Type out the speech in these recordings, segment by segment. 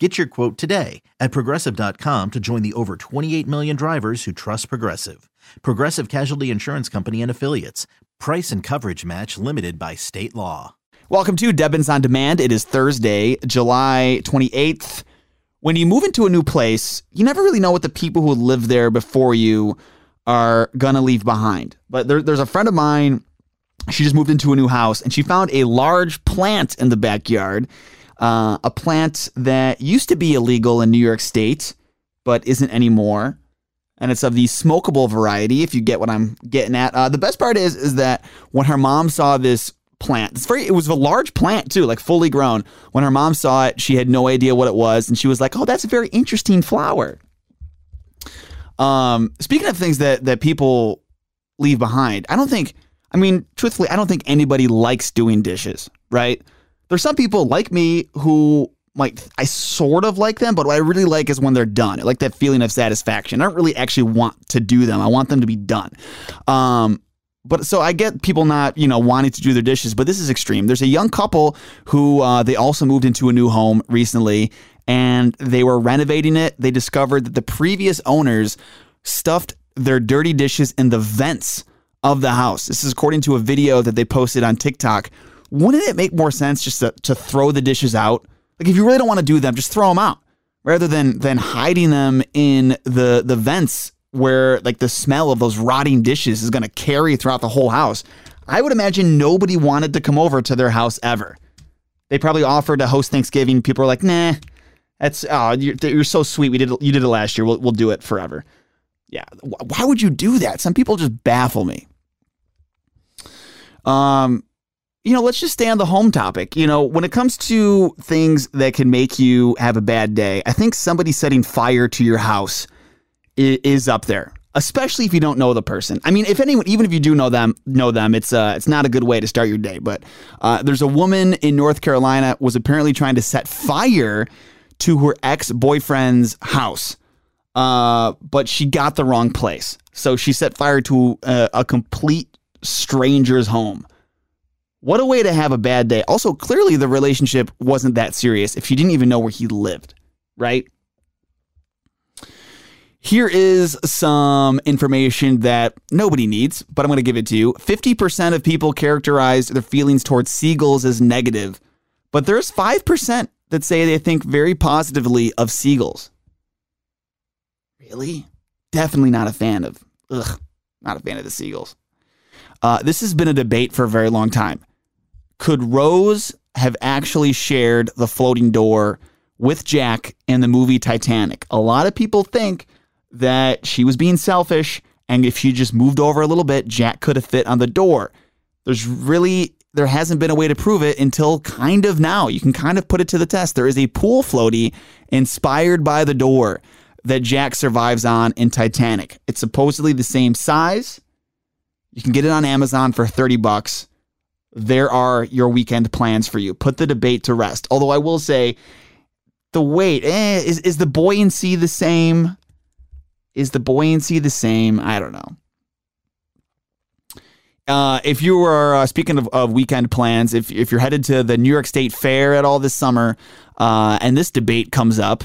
Get your quote today at progressive.com to join the over 28 million drivers who trust Progressive. Progressive Casualty Insurance Company and Affiliates. Price and coverage match limited by state law. Welcome to Debbins on Demand. It is Thursday, July 28th. When you move into a new place, you never really know what the people who lived there before you are going to leave behind. But there, there's a friend of mine, she just moved into a new house and she found a large plant in the backyard uh, a plant that used to be illegal in New York State, but isn't anymore. And it's of the smokable variety, if you get what I'm getting at. Uh, the best part is, is that when her mom saw this plant, it's very, it was a large plant too, like fully grown. When her mom saw it, she had no idea what it was, and she was like, "Oh, that's a very interesting flower." Um, speaking of things that that people leave behind, I don't think. I mean, truthfully, I don't think anybody likes doing dishes, right? There's some people like me who like I sort of like them, but what I really like is when they're done. I like that feeling of satisfaction. I don't really actually want to do them. I want them to be done. Um, but so I get people not, you know, wanting to do their dishes, but this is extreme. There's a young couple who uh, they also moved into a new home recently, and they were renovating it. They discovered that the previous owners stuffed their dirty dishes in the vents of the house. This is according to a video that they posted on TikTok wouldn't it make more sense just to, to throw the dishes out? Like if you really don't want to do them, just throw them out rather than than hiding them in the the vents where like the smell of those rotting dishes is going to carry throughout the whole house. I would imagine nobody wanted to come over to their house ever. They probably offered to host Thanksgiving. People are like, "Nah, that's oh, you're, you're so sweet. We did you did it last year. We'll we'll do it forever." Yeah, why would you do that? Some people just baffle me. Um, you know, let's just stay on the home topic. You know, when it comes to things that can make you have a bad day, I think somebody setting fire to your house is up there, especially if you don't know the person. I mean, if anyone, even if you do know them, know them, it's uh, it's not a good way to start your day. But uh, there's a woman in North Carolina was apparently trying to set fire to her ex boyfriend's house, uh, but she got the wrong place. So she set fire to a, a complete stranger's home. What a way to have a bad day. Also, clearly the relationship wasn't that serious if she didn't even know where he lived, right? Here is some information that nobody needs, but I'm going to give it to you. 50% of people characterize their feelings towards seagulls as negative, but there's 5% that say they think very positively of seagulls. Really? Definitely not a fan of, ugh, not a fan of the seagulls. Uh, this has been a debate for a very long time could Rose have actually shared the floating door with Jack in the movie Titanic? A lot of people think that she was being selfish, and if she just moved over a little bit, Jack could have fit on the door. There's really there hasn't been a way to prove it until kind of now. You can kind of put it to the test. There is a pool floaty inspired by the door that Jack survives on in Titanic. It's supposedly the same size. You can get it on Amazon for 30 bucks there are your weekend plans for you. Put the debate to rest. Although I will say, the weight eh, is is the buoyancy the same? Is the buoyancy the same? I don't know. Uh, if you were uh, speaking of, of, weekend plans, if if you're headed to the New York State Fair at all this summer, uh, and this debate comes up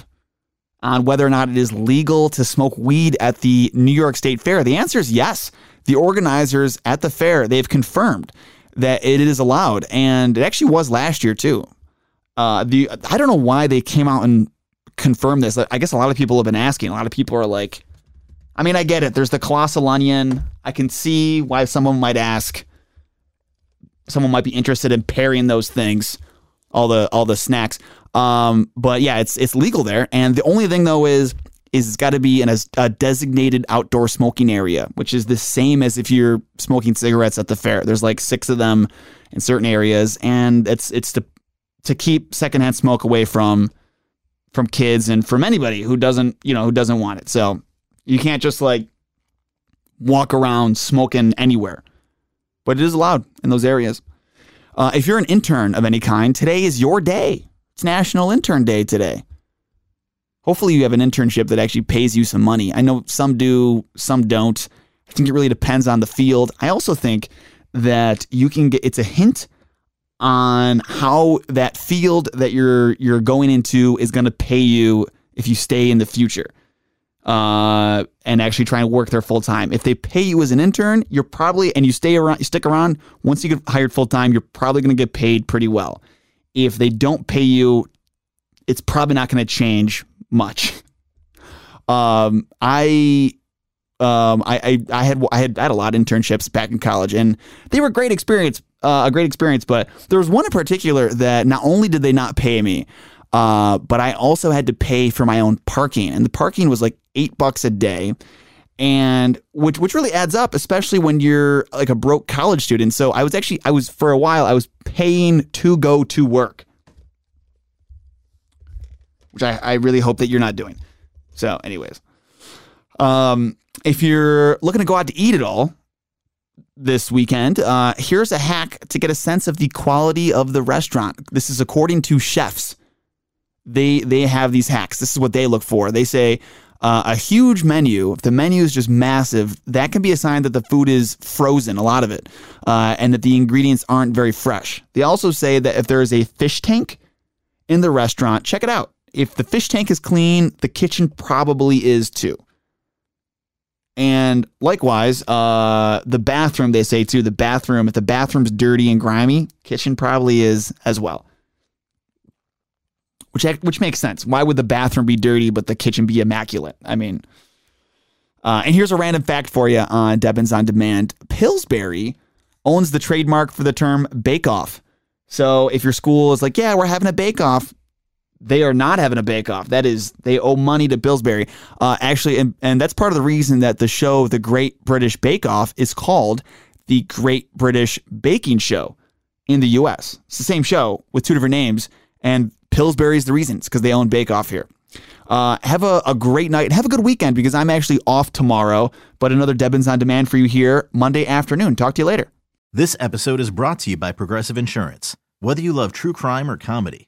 on whether or not it is legal to smoke weed at the New York State Fair, the answer is yes. The organizers at the fair they've confirmed that it is allowed, and it actually was last year too. Uh, the I don't know why they came out and confirmed this. I guess a lot of people have been asking. A lot of people are like, I mean, I get it. There's the colossal onion. I can see why someone might ask. Someone might be interested in pairing those things, all the all the snacks. Um, but yeah, it's it's legal there. And the only thing though is is it's got to be in a, a, designated outdoor smoking area, which is the same as if you're smoking cigarettes at the fair. There's like six of them in certain areas, and it's it's to to keep secondhand smoke away from from kids and from anybody who doesn't you know who doesn't want it. So you can't just like walk around smoking anywhere. but it is allowed in those areas. Uh, if you're an intern of any kind, today is your day. It's National Intern Day today. Hopefully, you have an internship that actually pays you some money. I know some do, some don't. I think it really depends on the field. I also think that you can get it's a hint on how that field that you're you're going into is going to pay you if you stay in the future uh, and actually try and work there full time. If they pay you as an intern, you're probably and you stay around, you stick around. Once you get hired full time, you're probably going to get paid pretty well. If they don't pay you, it's probably not going to change much. Um, I um, I, I, I had I had I had a lot of internships back in college, and they were great experience, uh, a great experience. But there was one in particular that not only did they not pay me, uh, but I also had to pay for my own parking, and the parking was like eight bucks a day, and which which really adds up, especially when you're like a broke college student. So I was actually I was for a while I was paying to go to work, which I, I really hope that you're not doing. So, anyways, um, if you're looking to go out to eat at all this weekend, uh, here's a hack to get a sense of the quality of the restaurant. This is according to chefs. They they have these hacks. This is what they look for. They say uh, a huge menu. If the menu is just massive, that can be a sign that the food is frozen, a lot of it, uh, and that the ingredients aren't very fresh. They also say that if there is a fish tank in the restaurant, check it out. If the fish tank is clean, the kitchen probably is too. And likewise, uh, the bathroom, they say too, the bathroom, if the bathroom's dirty and grimy, kitchen probably is as well. Which, which makes sense. Why would the bathroom be dirty but the kitchen be immaculate? I mean, uh, and here's a random fact for you on Debbins on Demand. Pillsbury owns the trademark for the term bake off. So if your school is like, yeah, we're having a bake off, they are not having a bake off. That is, they owe money to Pillsbury. Uh, actually, and, and that's part of the reason that the show, The Great British Bake Off, is called The Great British Baking Show in the US. It's the same show with two different names, and Pillsbury's the reason. It's because they own Bake Off here. Uh, have a, a great night. Have a good weekend because I'm actually off tomorrow, but another Debbins on Demand for you here Monday afternoon. Talk to you later. This episode is brought to you by Progressive Insurance. Whether you love true crime or comedy,